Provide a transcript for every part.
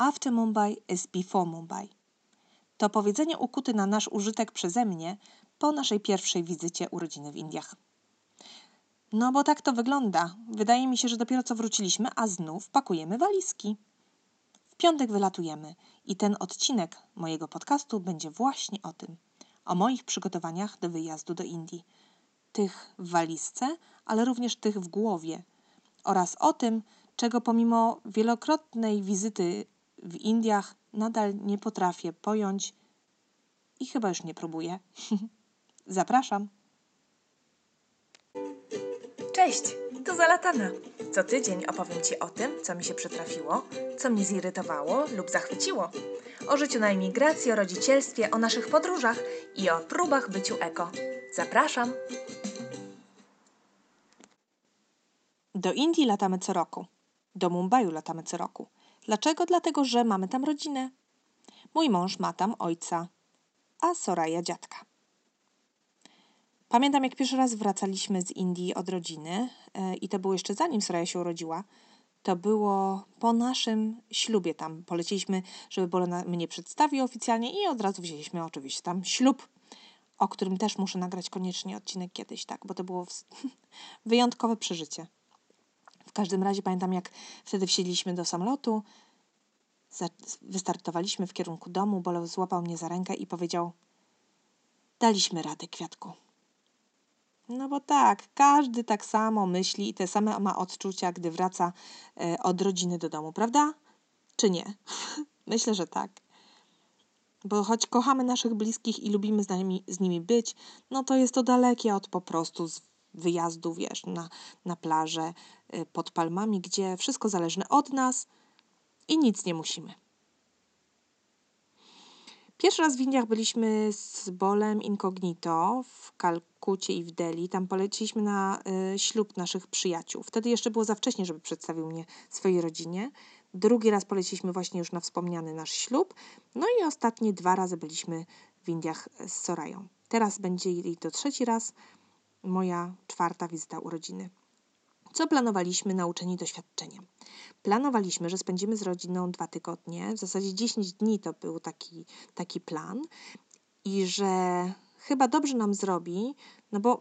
After Mumbai is before Mumbai. To powiedzenie ukute na nasz użytek przeze mnie po naszej pierwszej wizycie urodziny w Indiach. No bo tak to wygląda. Wydaje mi się, że dopiero co wróciliśmy, a znów pakujemy walizki. W piątek wylatujemy i ten odcinek mojego podcastu będzie właśnie o tym. O moich przygotowaniach do wyjazdu do Indii. Tych w walizce, ale również tych w głowie. Oraz o tym, czego pomimo wielokrotnej wizyty w Indiach nadal nie potrafię pojąć i chyba już nie próbuję. Zapraszam. Cześć, tu Zalatana. Co tydzień opowiem Ci o tym, co mi się przytrafiło, co mnie zirytowało lub zachwyciło. O życiu na emigracji, o rodzicielstwie, o naszych podróżach i o próbach byciu eko. Zapraszam! Do Indii latamy co roku. Do Mumbaiu latamy co roku. Dlaczego? Dlatego, że mamy tam rodzinę. Mój mąż ma tam ojca, a Soraya dziadka. Pamiętam, jak pierwszy raz wracaliśmy z Indii od rodziny e, i to było jeszcze zanim Soraya się urodziła. To było po naszym ślubie tam. Poleciliśmy, żeby Bolona mnie przedstawił oficjalnie i od razu wzięliśmy oczywiście tam ślub, o którym też muszę nagrać koniecznie odcinek kiedyś, tak, bo to było wyjątkowe przeżycie. W każdym razie pamiętam, jak wtedy wsiedliśmy do samolotu, wystartowaliśmy w kierunku domu, Bolo złapał mnie za rękę i powiedział daliśmy radę, Kwiatku. No bo tak, każdy tak samo myśli i te same ma odczucia, gdy wraca e, od rodziny do domu, prawda? Czy nie? Myślę, że tak. Bo choć kochamy naszych bliskich i lubimy z nimi, z nimi być, no to jest to dalekie od po prostu wyjazdu, wiesz, na, na plażę e, pod palmami, gdzie wszystko zależne od nas i nic nie musimy. Pierwszy raz w Indiach byliśmy z Bolem Incognito w Kalkucie i w Delhi. Tam poleciliśmy na y, ślub naszych przyjaciół. Wtedy jeszcze było za wcześnie, żeby przedstawił mnie swojej rodzinie. Drugi raz poleciliśmy właśnie już na wspomniany nasz ślub. No i ostatnie dwa razy byliśmy w Indiach z Sorają. Teraz będzie i to trzeci raz, moja czwarta wizyta urodziny. Co planowaliśmy nauczeni doświadczeniem? Planowaliśmy, że spędzimy z rodziną dwa tygodnie, w zasadzie 10 dni to był taki, taki plan i że chyba dobrze nam zrobi, no bo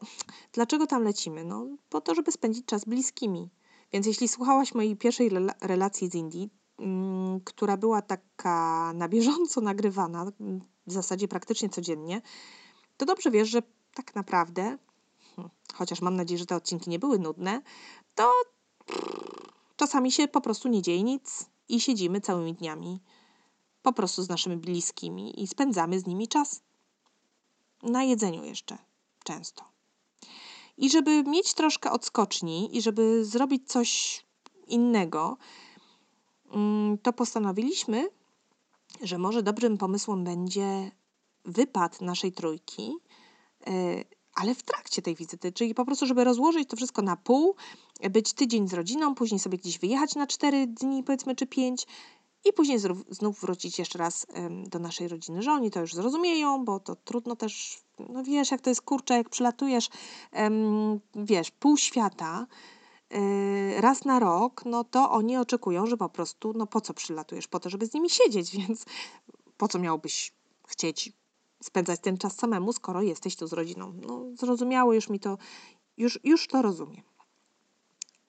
dlaczego tam lecimy? No po to, żeby spędzić czas bliskimi. Więc jeśli słuchałaś mojej pierwszej relacji z Indii, mm, która była taka na bieżąco nagrywana, w zasadzie praktycznie codziennie, to dobrze wiesz, że tak naprawdę chociaż mam nadzieję, że te odcinki nie były nudne, to czasami się po prostu nie dzieje nic i siedzimy całymi dniami po prostu z naszymi bliskimi i spędzamy z nimi czas. Na jedzeniu jeszcze często. I żeby mieć troszkę odskoczni i żeby zrobić coś innego, mm, to postanowiliśmy, że może dobrym pomysłem będzie wypad naszej trójki y, ale w trakcie tej wizyty, czyli po prostu, żeby rozłożyć to wszystko na pół, być tydzień z rodziną, później sobie gdzieś wyjechać na cztery dni, powiedzmy, czy pięć, i później znów wrócić jeszcze raz do naszej rodziny, że oni to już zrozumieją, bo to trudno też, no wiesz, jak to jest kurczę, jak przylatujesz, wiesz, pół świata, y, raz na rok, no to oni oczekują, że po prostu, no po co przylatujesz? Po to, żeby z nimi siedzieć, więc po co miałbyś chcieć spędzać ten czas samemu, skoro jesteś tu z rodziną. No, zrozumiało już mi to, już, już to rozumiem.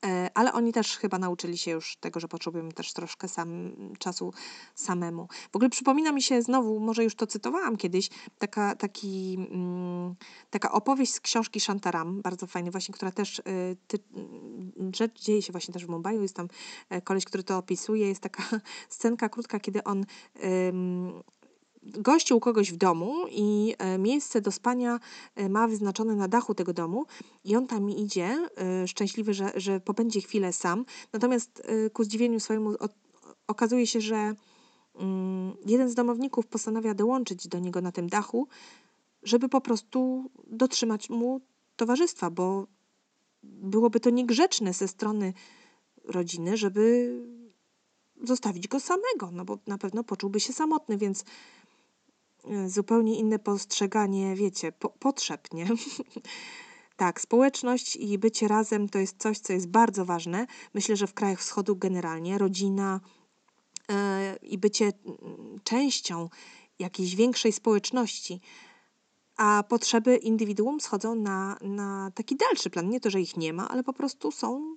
E, ale oni też chyba nauczyli się już tego, że potrzebujemy też troszkę sam, czasu samemu. W ogóle przypomina mi się znowu, może już to cytowałam kiedyś, taka, taki, mm, taka opowieść z książki Shantaram, bardzo fajny właśnie, która też, y, ty, rzecz dzieje się właśnie też w Mumbai, jest tam e, koleś, który to opisuje, jest taka scenka krótka, kiedy on gości u kogoś w domu i e, miejsce do spania e, ma wyznaczone na dachu tego domu i on tam idzie, e, szczęśliwy, że, że pobędzie chwilę sam. Natomiast ku zdziwieniu swojemu okazuje się, że mm, jeden z domowników postanawia dołączyć do niego na tym dachu, żeby po prostu dotrzymać mu towarzystwa, bo byłoby to niegrzeczne ze strony rodziny, żeby zostawić go samego, no bo na pewno poczułby się samotny, więc zupełnie inne postrzeganie, wiecie, po, potrzeb, nie? tak, społeczność i bycie razem to jest coś, co jest bardzo ważne. Myślę, że w krajach wschodu generalnie rodzina, e, i bycie częścią jakiejś większej społeczności, a potrzeby indywiduum schodzą na, na taki dalszy plan. Nie to, że ich nie ma, ale po prostu są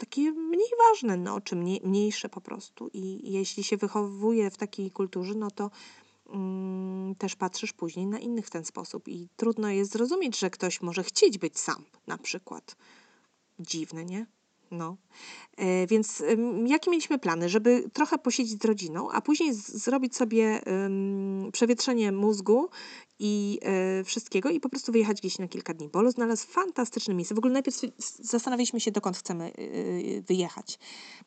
takie mniej ważne, no, czy mniej, mniejsze po prostu. I jeśli się wychowuje w takiej kulturze, no to mm, też patrzysz później na innych w ten sposób. I trudno jest zrozumieć, że ktoś może chcieć być sam, na przykład. Dziwne, nie? No. E, więc ym, jakie mieliśmy plany? Żeby trochę posiedzieć z rodziną, a później z, zrobić sobie ym, przewietrzenie mózgu i e, wszystkiego i po prostu wyjechać gdzieś na kilka dni. Bolo znalazł fantastyczne miejsce. W ogóle najpierw zastanawialiśmy się, dokąd chcemy y, wyjechać.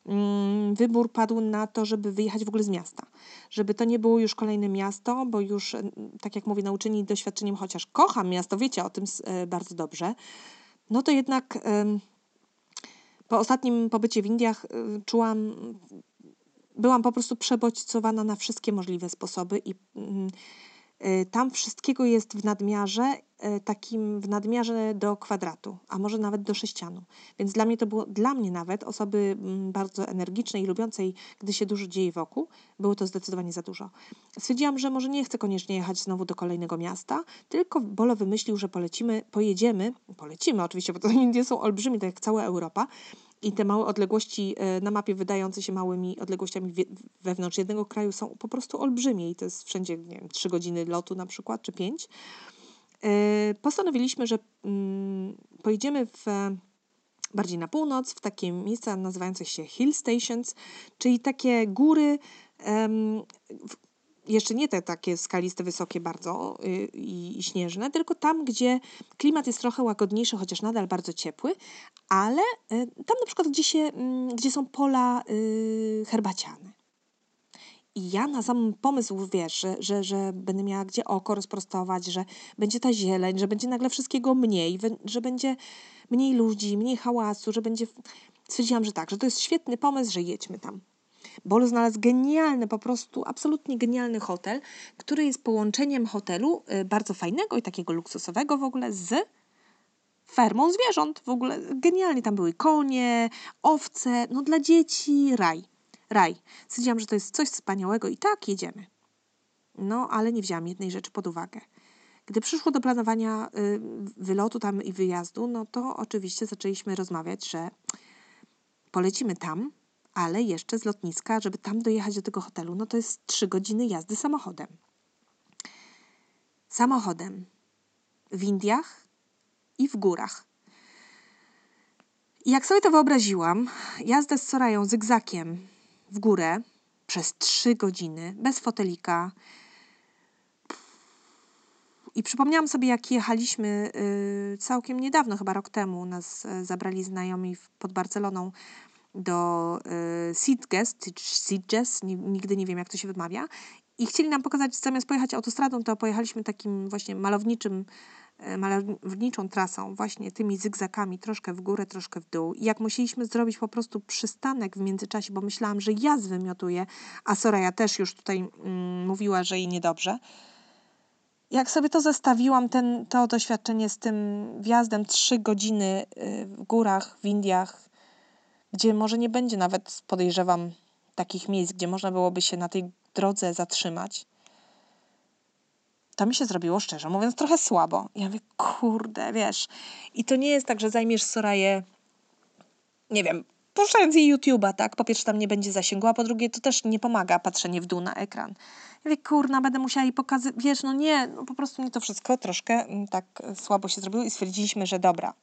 Ym, wybór padł na to, żeby wyjechać w ogóle z miasta. Żeby to nie było już kolejne miasto, bo już, tak jak mówię, nauczeni doświadczeniem, chociaż kocham miasto, wiecie o tym y, bardzo dobrze, no to jednak... Po ostatnim pobycie w Indiach y, czułam, byłam po prostu przebodźcowana na wszystkie możliwe sposoby i mm, y, tam wszystkiego jest w nadmiarze, y, takim w nadmiarze do kwadratu, a może nawet do sześcianu. Więc dla mnie to było, dla mnie nawet, osoby mm, bardzo energicznej i lubiącej, gdy się dużo dzieje wokół, było to zdecydowanie za dużo. Stwierdziłam, że może nie chcę koniecznie jechać znowu do kolejnego miasta, tylko Bolo wymyślił, że polecimy, pojedziemy, polecimy oczywiście, bo to Indie są olbrzymie, tak jak cała Europa, i te małe odległości e, na mapie wydające się małymi odległościami wewnątrz jednego kraju są po prostu olbrzymie i to jest wszędzie, nie wiem, 3 godziny lotu na przykład, czy 5. E, postanowiliśmy, że mm, pojedziemy w bardziej na północ, w takie miejsca nazywające się hill stations, czyli takie góry, jeszcze nie te takie skaliste, wysokie bardzo yy, i, śnieżne, tylko tam, gdzie klimat jest trochę łagodniejszy, chociaż nadal bardzo ciepły, ale yy, tam na przykład, gdzie, się, yy, gdzie są pola y, herbaciane. I ja na sam pomysł, wiesz, że, że, że będę miała gdzie oko rozprostować, że będzie ta zieleń, że będzie nagle wszystkiego mniej, że będzie mniej ludzi, mniej hałasu, że będzie... Stwierdziłam, że tak, że to jest świetny pomysł, że jedźmy tam. Bolo znalazł genialny, po prostu absolutnie genialny hotel, który jest połączeniem hotelu y, bardzo fajnego i takiego luksusowego w ogóle z fermą zwierząt. W ogóle genialnie tam były konie, owce, no dla dzieci raj. Raj. Stwierdziłam, że to jest coś wspaniałego i tak jedziemy. No, ale nie wzięłam jednej rzeczy pod uwagę. Gdy przyszło do planowania y, wylotu tam i wyjazdu, no to oczywiście zaczęliśmy rozmawiać, że polecimy tam, ale jeszcze z lotniska, żeby tam dojechać do tego hotelu, no to jest trzy godziny jazdy samochodem. Samochodem w Indiach i w górach. I jak sobie to wyobraziłam, jazdę z Sorają zygzakiem w górę przez trzy godziny, bez fotelika. I przypomniałam sobie, jak jechaliśmy y, całkiem niedawno, chyba rok temu, nas y, zabrali znajomi pod Barceloną do y, Sitges, nigdy nie wiem jak to się wymawia. I chcieli nam pokazać, zamiast pojechać autostradą, to pojechaliśmy takim właśnie malowniczym, y, malowniczą trasą, właśnie tymi zygzakami, troszkę w górę, troszkę w dół. I jak musieliśmy zrobić po prostu przystanek w międzyczasie, bo myślałam, że ja zwymiotuję, a Soraya też już tutaj mm, mówiła, że jej niedobrze. Jak sobie to zestawiłam, ten, to doświadczenie z tym wjazdem trzy godziny y, w górach, w Indiach, gdzie może nie będzie nawet, podejrzewam, takich miejsc, gdzie można byłoby się na tej drodze zatrzymać, to mi się zrobiło, szczerze mówiąc, trochę słabo. Ja mówię, kurde, wiesz. I to nie jest tak, że zajmiesz Soraję, nie wiem, puszczając jej YouTube'a, tak? Po pierwsze tam nie będzie zasięgu, a po drugie to też nie pomaga patrzenie w dół na ekran. Ja mówię, kurna, będę musiała jej pokazać, wiesz, no nie, no po prostu mi to wszystko troszkę mm, tak słabo się zrobiło i stwierdziliśmy, że dobra,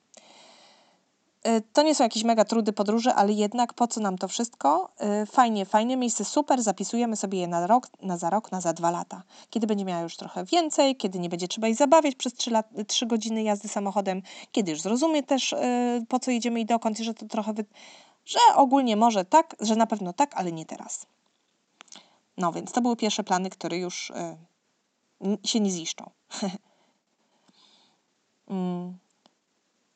to nie są jakieś mega trudy podróży, ale jednak po co nam to wszystko? Y, fajnie, fajne miejsce, super, zapisujemy sobie je na rok, na za rok, na za dwa lata. Kiedy będzie miała już trochę więcej, kiedy nie będzie trzeba jej zabawiać przez trzy, lat, trzy godziny jazdy samochodem, kiedy już zrozumie też yy, po co jedziemy i dokąd, że to trochę, wy... że ogólnie może tak, że na pewno tak, ale nie teraz. No więc to były pierwsze plany, które już się nie ziszczą. mm.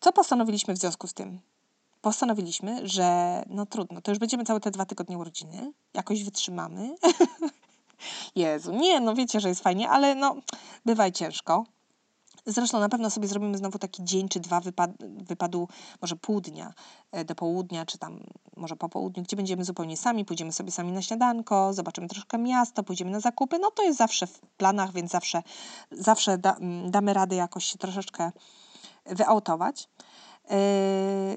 Co postanowiliśmy w związku z tym? Postanowiliśmy, że no trudno, to już będziemy całe te dwa tygodnie urodziny, jakoś wytrzymamy. Jezu, nie, no wiecie, że jest fajnie, ale no bywa ciężko. Zresztą na pewno sobie zrobimy znowu taki dzień czy dwa wypad wypadu, może pół dnia e, do południa, czy tam może po południu, gdzie będziemy zupełnie sami, pójdziemy sobie sami na śniadanko, zobaczymy troszkę miasto, pójdziemy na zakupy. No to jest zawsze w planach, więc zawsze, zawsze da, damy radę jakoś się troszeczkę wyautować. Yy,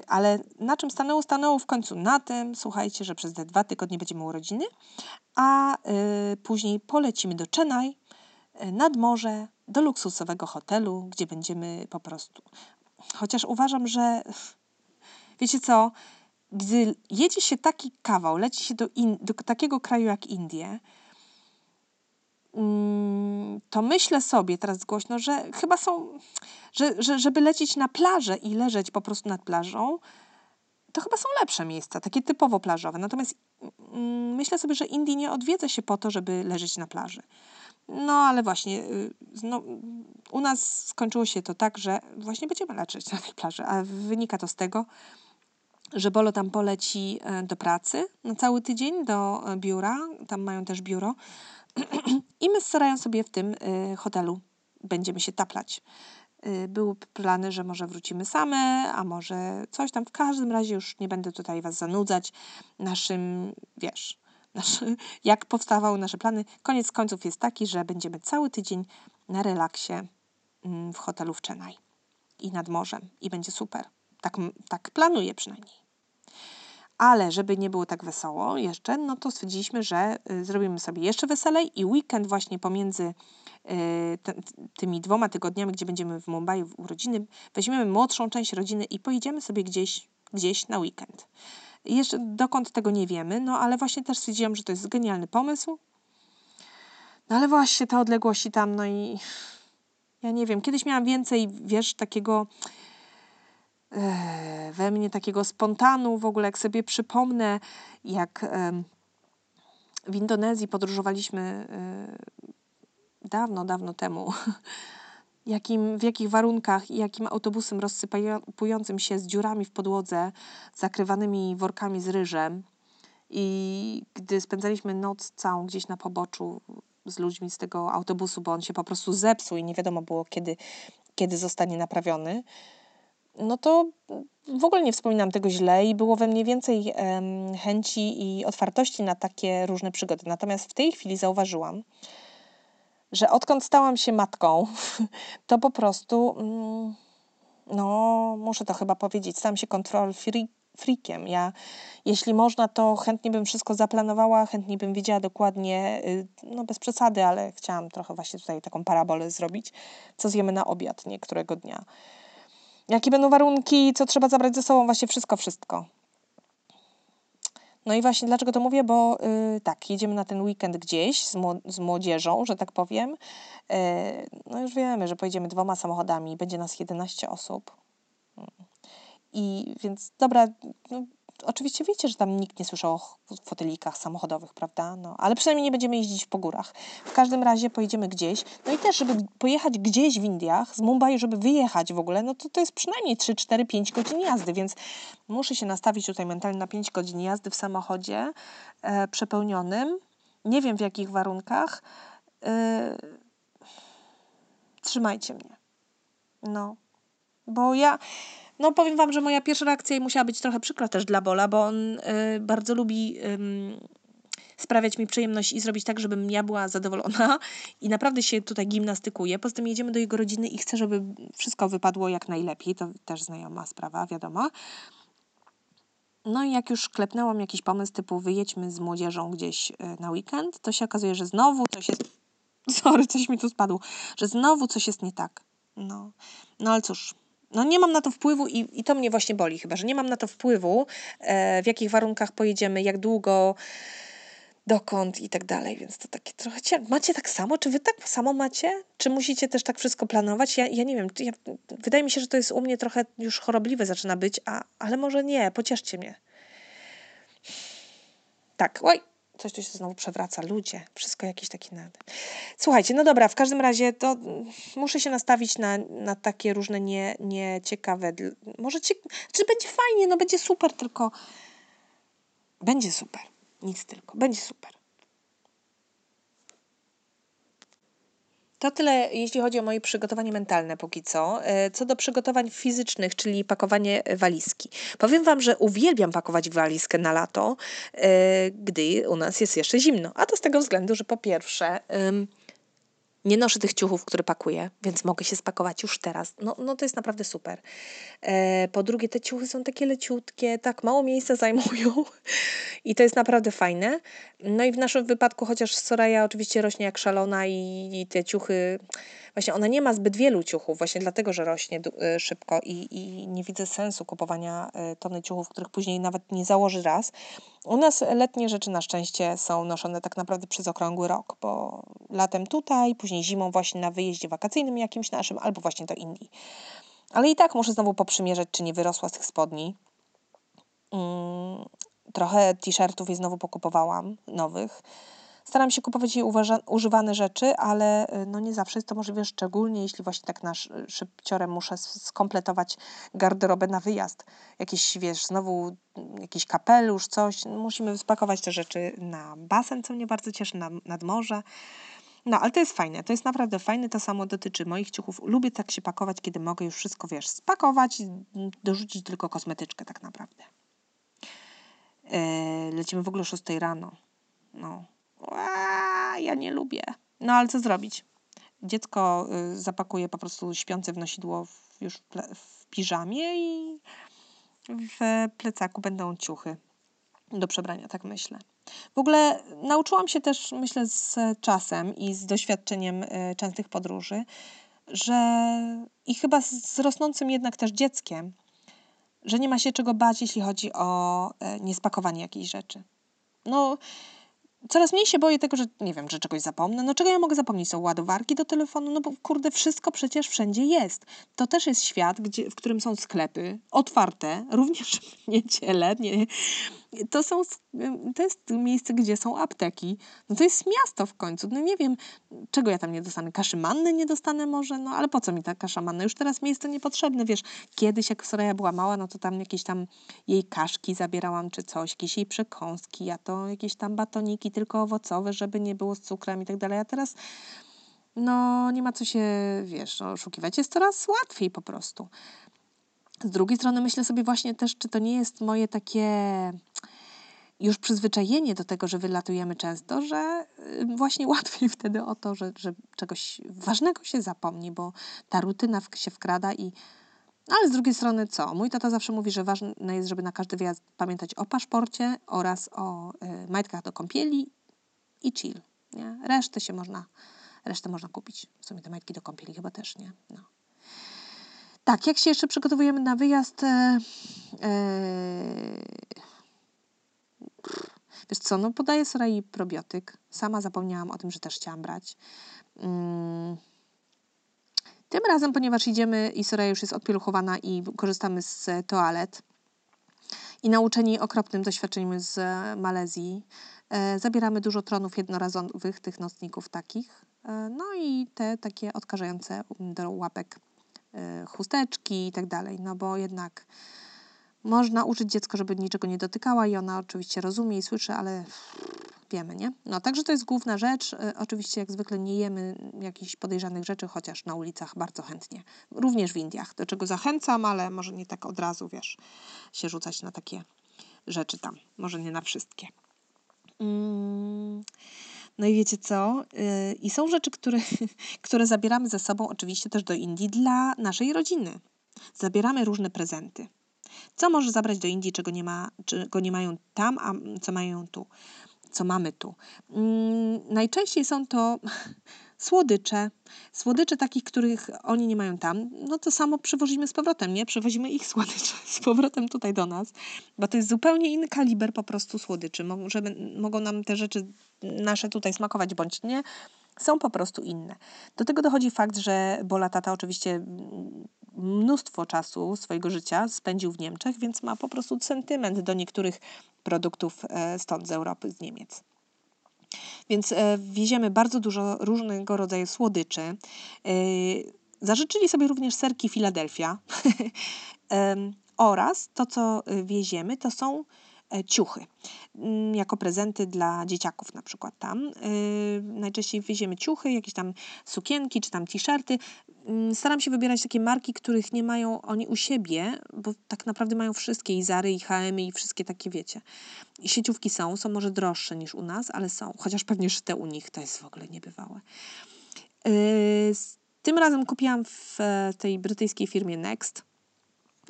ale na czym stanęło? Stanęło w końcu na tym, słuchajcie, że przez te dwa tygodnie będziemy urodziny, a yy, później polecimy do Chennai, yy, nad morze, do luksusowego hotelu, gdzie będziemy po prostu. Chociaż uważam, że wiecie co, gdy jedzie się taki kawał, leci się do, in, do takiego kraju jak Indie, mm, to myślę sobie teraz głośno, że chyba są, że, że żeby lecieć na plażę i leżeć po prostu nad plażą, to chyba są lepsze miejsca, takie typowo plażowe. Natomiast mm, myślę sobie, że Indii nie odwiedza się po to, żeby leżeć na plaży. No ale właśnie, no, u nas skończyło się to tak, że właśnie będziemy leczyć na tej plaży, a wynika to z tego, że Bolo tam poleci e, do pracy na cały tydzień, do e, biura, tam mają też biuro i my starają sobie w tym e, hotelu będziemy się taplać. Były plany, że może wrócimy same, a może coś tam. W każdym razie już nie będę tutaj Was zanudzać naszym, wiesz, nasz, jak powstawały nasze plany. Koniec końców jest taki, że będziemy cały tydzień na relaksie mm, w hotelu w Chennai i nad morzem i będzie super. Tak, tak planuję przynajmniej. Ale żeby nie było tak wesoło jeszcze, no to stwierdziliśmy, że y, zrobimy sobie jeszcze weselej i weekend właśnie pomiędzy y, tymi dwoma tygodniami, gdzie będziemy w Mumbai w urodziny, weźmiemy młodszą część rodziny i pojedziemy sobie gdzieś, gdzieś na weekend. Jeszcze dokąd tego nie wiemy, no ale właśnie też stwierdziłam, że to jest genialny pomysł. No ale właśnie te odległości tam, no i ja nie wiem, kiedyś miałam więcej, wiesz, takiego we mnie takiego spontanu, w ogóle jak sobie przypomnę, jak w Indonezji podróżowaliśmy e, dawno, dawno temu jakim, w jakich warunkach i jakim autobusem rozsypującym się z dziurami w podłodze, zakrywanymi workami z ryżem. I gdy spędzaliśmy noc całą gdzieś na poboczu z ludźmi z tego autobusu, bo on się po prostu zepsuł i nie wiadomo było, kiedy, kiedy zostanie naprawiony, no to w ogóle nie wspominam tego źle i było we mnie więcej chęci i otwartości na takie różne przygody. Natomiast w tej chwili zauważyłam, że odkąd stałam się matką, to po prostu, mm, no, muszę to chyba powiedzieć, stałam się kontrol freakiem. Ja, jeśli można, to chętnie bym wszystko zaplanowała, chętnie bym wiedziała dokładnie, y, no bez przesady, ale chciałam trochę właśnie tutaj taką parabolę zrobić, co zjemy na obiad niektórego dnia. Jakie będą warunki, co trzeba zabrać ze sobą, właśnie wszystko, wszystko. No i właśnie dlaczego to mówię, bo yy, tak, jedziemy na ten weekend gdzieś z, z młodzieżą, że tak powiem. Yy, no już wiemy, że pojedziemy dwoma samochodami, będzie nas 11 osób. I więc dobra, no, oczywiście wiecie, że tam nikt nie słyszał o fotelikach samochodowych, prawda? No, ale przynajmniej nie będziemy jeździć po górach. W każdym razie pojedziemy gdzieś. No i też, żeby pojechać gdzieś w Indiach, z Mumbai, żeby wyjechać w ogóle, no to to jest przynajmniej 3, 4, 5 godzin jazdy, więc muszę się nastawić tutaj mentalnie na 5 godzin jazdy w samochodzie e, przepełnionym. Nie wiem w jakich warunkach. E, trzymajcie mnie. No. Bo ja no powiem Wam, że moja pierwsza reakcja musiała być trochę przykra też dla Bola, bo on y, bardzo lubi y, sprawiać mi przyjemność i zrobić tak, żebym ja była zadowolona i naprawdę się tutaj gimnastykuje. Poza tym jedziemy do jego rodziny i chcę, żeby wszystko wypadło jak najlepiej. To też znajoma sprawa, wiadomo. No i jak już klepnęłam jakiś pomysł typu wyjedźmy z młodzieżą gdzieś y, na weekend, to się okazuje, że znowu coś jest... Sorry, coś mi tu spadło. Że znowu coś jest nie tak. No, no ale cóż, no nie mam na to wpływu i, i to mnie właśnie boli chyba, że nie mam na to wpływu, e, w jakich warunkach pojedziemy, jak długo, dokąd i tak dalej, więc to takie trochę cię. Macie tak samo? Czy wy tak samo macie? Czy musicie też tak wszystko planować? Ja, ja nie wiem, ja, wydaje mi się, że to jest u mnie trochę już chorobliwe zaczyna być, a, ale może nie, pocieszcie mnie. Tak, oj, coś tu się znowu przewraca. Ludzie, wszystko jakiś taki nad. Słuchajcie, no dobra, w każdym razie to muszę się nastawić na, na takie różne nie, nieciekawe. Może cie, czy będzie fajnie, no będzie super, tylko będzie super. Nic tylko, będzie super. To tyle, jeśli chodzi o moje przygotowanie mentalne póki co. E, co do przygotowań fizycznych, czyli pakowanie walizki. Powiem Wam, że uwielbiam pakować walizkę na lato, e, gdy u nas jest jeszcze zimno. A to z tego względu, że po pierwsze nie noszę tych ciuchów, które pakuję, więc mogę się spakować już teraz. No, no to jest naprawdę super. E, po drugie, te ciuchy są takie leciutkie, tak mało miejsca zajmują i to jest naprawdę fajne. No i w naszym wypadku, chociaż Soraya oczywiście rośnie jak szalona i, i te ciuchy, właśnie ona nie ma zbyt wielu ciuchów, właśnie dlatego, że rośnie e, szybko i, i nie widzę sensu kupowania e, tony ciuchów, których później nawet nie założy raz. U nas letnie rzeczy na szczęście są noszone tak naprawdę przez okrągły rok, bo latem tutaj, później zimą właśnie na wyjeździe wakacyjnym jakimś naszym, albo właśnie do Indii. Ale i tak muszę znowu poprzymierzać, czy nie wyrosła z tych spodni. Mm, trochę t-shirtów je znowu pokupowałam, nowych. Staram się kupować jej używane rzeczy, ale y, no nie zawsze jest to możliwe, szczególnie jeśli właśnie tak na szybciorem muszę skompletować garderobę na wyjazd. Jakiś, wiesz, znowu jakiś kapelusz, coś. Musimy spakować te rzeczy na basen, co mnie bardzo cieszy, na, nad morze. No, ale to jest fajne, to jest naprawdę fajne, to samo dotyczy moich ciuchów. Lubię tak się pakować, kiedy mogę już wszystko, wiesz, spakować, dorzucić tylko kosmetyczkę tak naprawdę. Eee, lecimy w ogóle o 6 rano. No, Ja nie lubię. No ale co zrobić? Dziecko y, zapakuje po prostu śpiące w nosidło już w, w piżamie i w plecaku będą ciuchy do przebrania, tak myślę. W ogóle nauczyłam się też, myślę, z czasem i z doświadczeniem y, częstych podróży, że i chyba z rosnącym jednak też dzieckiem, że nie ma się czego bać, jeśli chodzi o y, niespakowanie jakiejś rzeczy. No, coraz mniej się boję tego, że nie wiem, że czegoś zapomnę. No czego ja mogę zapomnieć? Są ładowarki do telefonu, no bo kurde, wszystko przecież wszędzie jest. To też jest świat, gdzie, w którym są sklepy otwarte, również w niedzielę, nie, to, są, to jest miejsce, gdzie są apteki. No to jest miasto w końcu. No nie wiem, czego ja tam nie dostanę. Kaszy manny nie dostanę może? No ale po co mi ta kasza manna? Już teraz mi jest to niepotrzebne. Wiesz, kiedyś jak Soraya była mała, no to tam jakieś tam jej kaszki zabierałam czy coś, jakieś jej przekąski, a to jakieś tam batoniki tylko owocowe, żeby nie było z cukrem i tak dalej. A teraz no nie ma co się, wiesz, oszukiwać. Jest coraz łatwiej po prostu. Z drugiej strony myślę sobie właśnie też, czy to nie jest moje takie już przyzwyczajenie do tego, że wylatujemy często, że y, właśnie łatwiej wtedy o to, że, że czegoś ważnego się zapomni, bo ta rutyna się wkrada i ale z drugiej strony co? Mój tata zawsze mówi, że ważne jest, żeby na każdy wyjazd pamiętać o paszporcie oraz o y, majtkach do kąpieli i chill. Nie? Resztę się można, resztę można kupić. W sumie te majtki do kąpieli chyba też, nie? No. Tak, jak się jeszcze przygotowujemy na wyjazd? E, e, wiesz co, no podaję Sorai probiotyk. Sama zapomniałam o tym, że też chciałam brać. Mm. Tym razem, ponieważ idziemy i Soraya już jest odpieluchowana i korzystamy z toalet i nauczeni okropnym doświadczeniem z Malezji, e, zabieramy dużo tronów jednorazowych, tych nocników takich, e, no i te takie odkażające do łapek Y, chusteczki i tak dalej, no bo jednak można uczyć dziecko, żeby niczego nie dotykała i ona oczywiście rozumie i słyszy, ale nie? No, także to jest główna rzecz. Y, oczywiście jak zwykle nie jemy jakichś podejrzanych rzeczy, chociaż na ulicach bardzo chętnie. Również w Indiach, do czego zachęcam, ale może nie tak od razu, wiesz, się rzucać na takie rzeczy tam. Może nie na wszystkie. Mm. No i wiecie co? Yy, I są rzeczy, które, które zabieramy ze sobą oczywiście też do Indii dla naszej rodziny. Zabieramy różne prezenty. Co możesz zabrać do Indii, czego nie, ma, czego nie mają tam, a co mają tu? Co mamy tu? Yy, najczęściej są to słodycze. Słodycze takich, których oni nie mają tam, no to samo przywozimy z powrotem, nie? Przywozimy ich słodycze z powrotem tutaj do nas, bo to jest zupełnie inny kaliber po prostu słodyczy. Możemy, mogą nam te rzeczy nasze tutaj smakować bądź nie, są po prostu inne. Do tego dochodzi fakt, że Bola tata oczywiście mnóstwo czasu swojego życia spędził w Niemczech, więc ma po prostu sentyment do niektórych produktów e, stąd z Europy, z Niemiec. Więc e, wieziemy bardzo dużo różnego rodzaju słodyczy. E, zażyczyli sobie również serki Philadelphia oraz to, co wieziemy, to są ciuchy mm, jako prezenty dla dzieciaków na przykład tam. Najczęściej wieziemy ciuchy, jakieś tam sukienki czy tam t-shirty. Mm, staram się wybierać takie marki, których nie mają oni u siebie, bo tak naprawdę mają wszystkie i Zary, i H&M, i wszystkie takie, wiecie. I sieciówki są, są może droższe niż u nas, ale są. Chociaż pewnie te u nich to jest w ogóle niebywałe. Yy, tym razem kupiłam w tej brytyjskiej firmie Next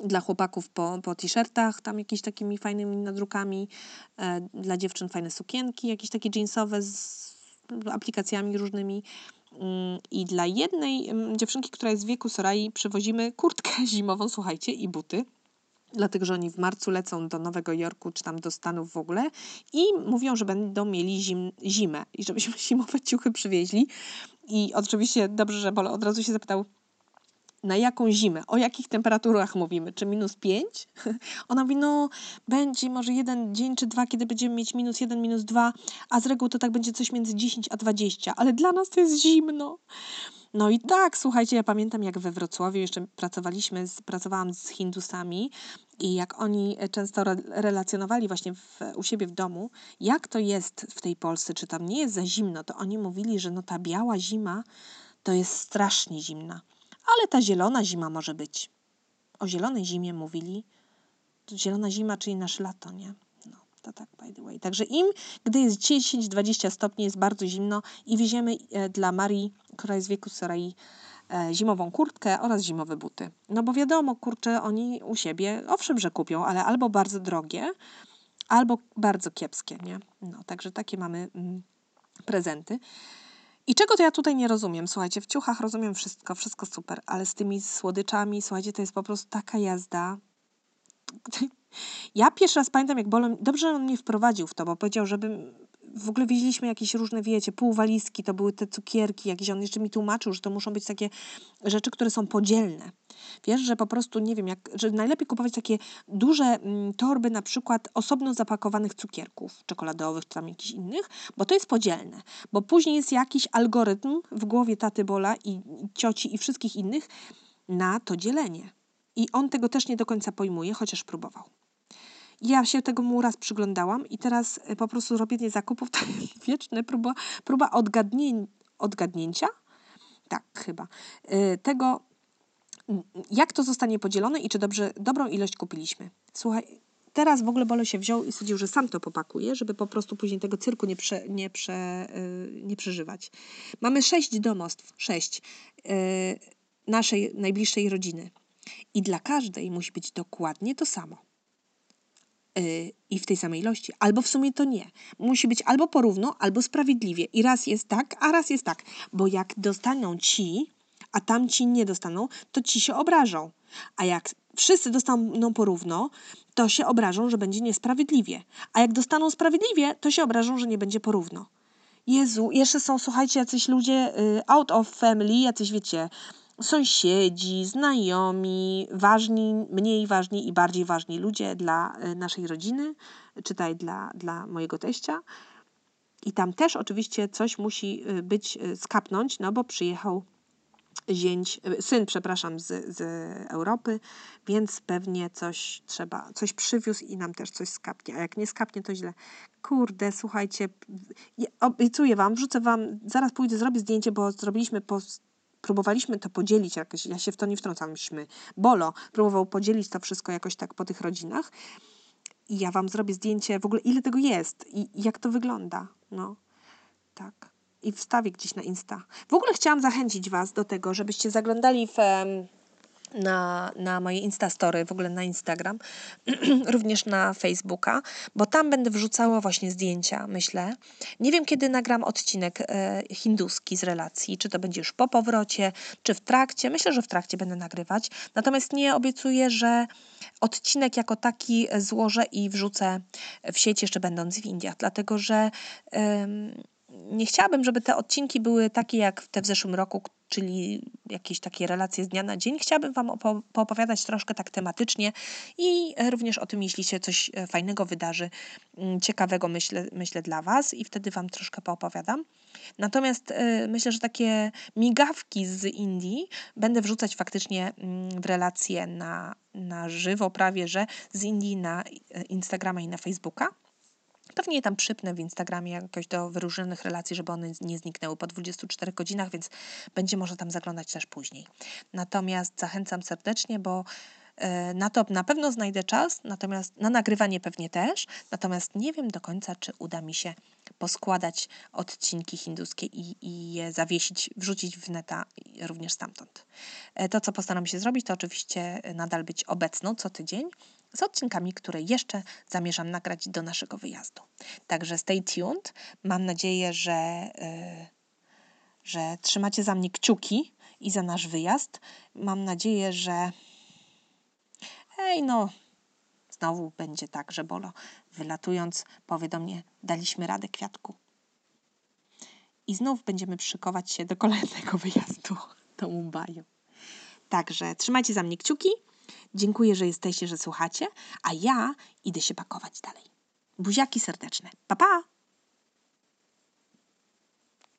dla chłopaków po, po t-shirtach, tam jakimiś takimi fajnymi nadrukami, e, dla dziewczyn fajne sukienki, jakieś takie jeansowe z aplikacjami różnymi. Mm, I dla jednej mm, dziewczynki, która jest w wieku Sorai, przywozimy kurtkę zimową, słuchajcie, i buty dlatego że oni w marcu lecą do Nowego Jorku, czy tam do Stanów w ogóle i mówią, że będą mieli zim, zimę i żebyśmy zimowe ciuchy przywieźli. I oczywiście dobrze, że Bolo od razu się zapytał, na jaką zimę, o jakich temperaturach mówimy, czy minus 5? Ona mówi, no będzie może jeden dzień czy dwa, kiedy będziemy mieć minus 1, minus 2, a z reguły to tak będzie coś między 10 a 20, ale dla nas to jest zimno. No i tak, słuchajcie, ja pamiętam jak we Wrocławiu jeszcze pracowaliśmy, z, pracowałam z Hindusami i jak oni często re relacjonowali właśnie w, u siebie w domu, jak to jest w tej Polsce, czy tam nie jest za zimno, to oni mówili, że no ta biała zima to jest strasznie zimna, ale ta zielona zima może być. O zielonej zimie mówili, zielona zima, czyli nasze lato, nie? To tak, by the way. Także im, gdy jest 10-20 stopni, jest bardzo zimno i wieziemy e, dla Marii, która jest w wieku Sarai, e, zimową kurtkę oraz zimowe buty. No bo wiadomo, kurczę, oni u siebie, owszem, że kupią, ale albo bardzo drogie, albo bardzo kiepskie, nie? No, także takie mamy mm, prezenty. I czego to ja tutaj nie rozumiem? Słuchajcie, w ciuchach rozumiem wszystko, wszystko super, ale z tymi słodyczami, słuchajcie, to jest po prostu taka jazda. Ja pierwszy raz pamiętam, jak Bolo, dobrze on mnie wprowadził w to, bo powiedział, żebym w ogóle wieźliśmy jakieś różne, wiecie, półwalizki, to były te cukierki, jakieś on jeszcze mi tłumaczył, że to muszą być takie rzeczy, które są podzielne. Wiesz, że po prostu, nie wiem, jak, że najlepiej kupować takie duże mm, torby, na przykład osobno zapakowanych cukierków czekoladowych, czy tam jakichś innych, bo to jest podzielne. Bo później jest jakiś algorytm w głowie taty Bola i, i cioci i wszystkich innych na to dzielenie. I on tego też nie do końca pojmuje, chociaż próbował. Ja się tego mu raz przyglądałam i teraz e, po prostu robienie zakupów to jest wieczne próba, próba odgadnię, odgadnięcia, tak chyba, e, tego jak to zostanie podzielone i czy dobrze, dobrą ilość kupiliśmy. Słuchaj, teraz w ogóle Bolo się wziął i stwierdził, że sam to popakuje, żeby po prostu później tego cyrku nie, prze, nie, prze, yy, nie przeżywać. Mamy sześć domostw, sześć naszej najbliższej rodziny. I dla każdej musi być dokładnie to samo. Yy, I w tej samej ilości. Albo w sumie to nie. Musi być albo porówno, albo sprawiedliwie. I raz jest tak, a raz jest tak. Bo jak dostaną ci, a tamci nie dostaną, to ci się obrażą. A jak wszyscy dostaną porówno, to się obrażą, że będzie niesprawiedliwie. A jak dostaną sprawiedliwie, to się obrażą, że nie będzie porówno. Jezu, jeszcze są, słuchajcie, jacyś ludzie y, out of family, jacyś, wiecie, sąsiedzi, znajomi, ważni, mniej ważni i bardziej ważni ludzie dla e, naszej rodziny, czytaj dla, dla mojego teścia. I tam też oczywiście coś musi e, być, e, skapnąć, no bo przyjechał zięć, syn, przepraszam, z, z Europy, więc pewnie coś trzeba, coś przywiózł i nam też coś skapnie. A jak nie skapnie, to źle. Kurde, słuchajcie, obiecuję wam, wrzucę wam, zaraz pójdę, zrobię zdjęcie, bo zrobiliśmy post próbowaliśmy to podzielić jakoś, ja się w to nie wtrącam, myśmy, Bolo próbował podzielić to wszystko jakoś tak po tych rodzinach i ja wam zrobię zdjęcie w ogóle ile tego jest i, jak to wygląda, no, tak. I wstawię gdzieś na Insta. W ogóle chciałam zachęcić was do tego, żebyście zaglądali w na, na moje Instastory, w ogóle na Instagram, również na Facebooka, bo tam będę wrzucała właśnie zdjęcia, myślę. Nie wiem, kiedy nagram odcinek e, hinduski z relacji, czy to będzie już po powrocie, czy w trakcie. Myślę, że w trakcie będę nagrywać. Natomiast nie obiecuję, że odcinek jako taki złożę i wrzucę w sieć jeszcze będąc w Indiach, dlatego że nie chciałabym, żeby te odcinki były takie jak te w zeszłym roku, czyli jakieś takie relacje z dnia na dzień. Chciałabym Wam opo- poopowiadać troszkę tak tematycznie i również o tym, jeśli się coś e, fajnego wydarzy, mm, ciekawego myślę, myślę dla Was i wtedy Wam troszkę poopowiadam. Natomiast y, myślę, że takie migawki z Indii będę wrzucać faktycznie mm, w relacje na, na żywo, prawie że z Indii na e, Instagrama i na Facebooka. Pewnie je tam przypnę w Instagramie jakoś do wyróżnionych relacji, żeby one nie zniknęły po 24 godzinach, więc będzie można tam zaglądać też później. Natomiast zachęcam serdecznie, bo na to na pewno znajdę czas, natomiast na nagrywanie pewnie też, natomiast nie wiem do końca, czy uda mi się poskładać odcinki hinduskie i, i je zawiesić, wrzucić w neta również stamtąd. E, to, co postaram się zrobić, to oczywiście nadal być obecną co tydzień, z odcinkami, które jeszcze zamierzam nagrać do naszego wyjazdu. Także stay tuned. Mam nadzieję, że, yy, że trzymacie za mnie kciuki i za nasz wyjazd. Mam nadzieję, że hej, no, znowu będzie tak, że Bolo wylatując powie do mnie, daliśmy radę kwiatku. I znów będziemy szykować się do kolejnego wyjazdu do Mumbai. Także trzymajcie za mnie kciuki. Dziękuję, że jesteście, że słuchacie, a ja idę się pakować dalej. Buziaki serdeczne. Pa, pa!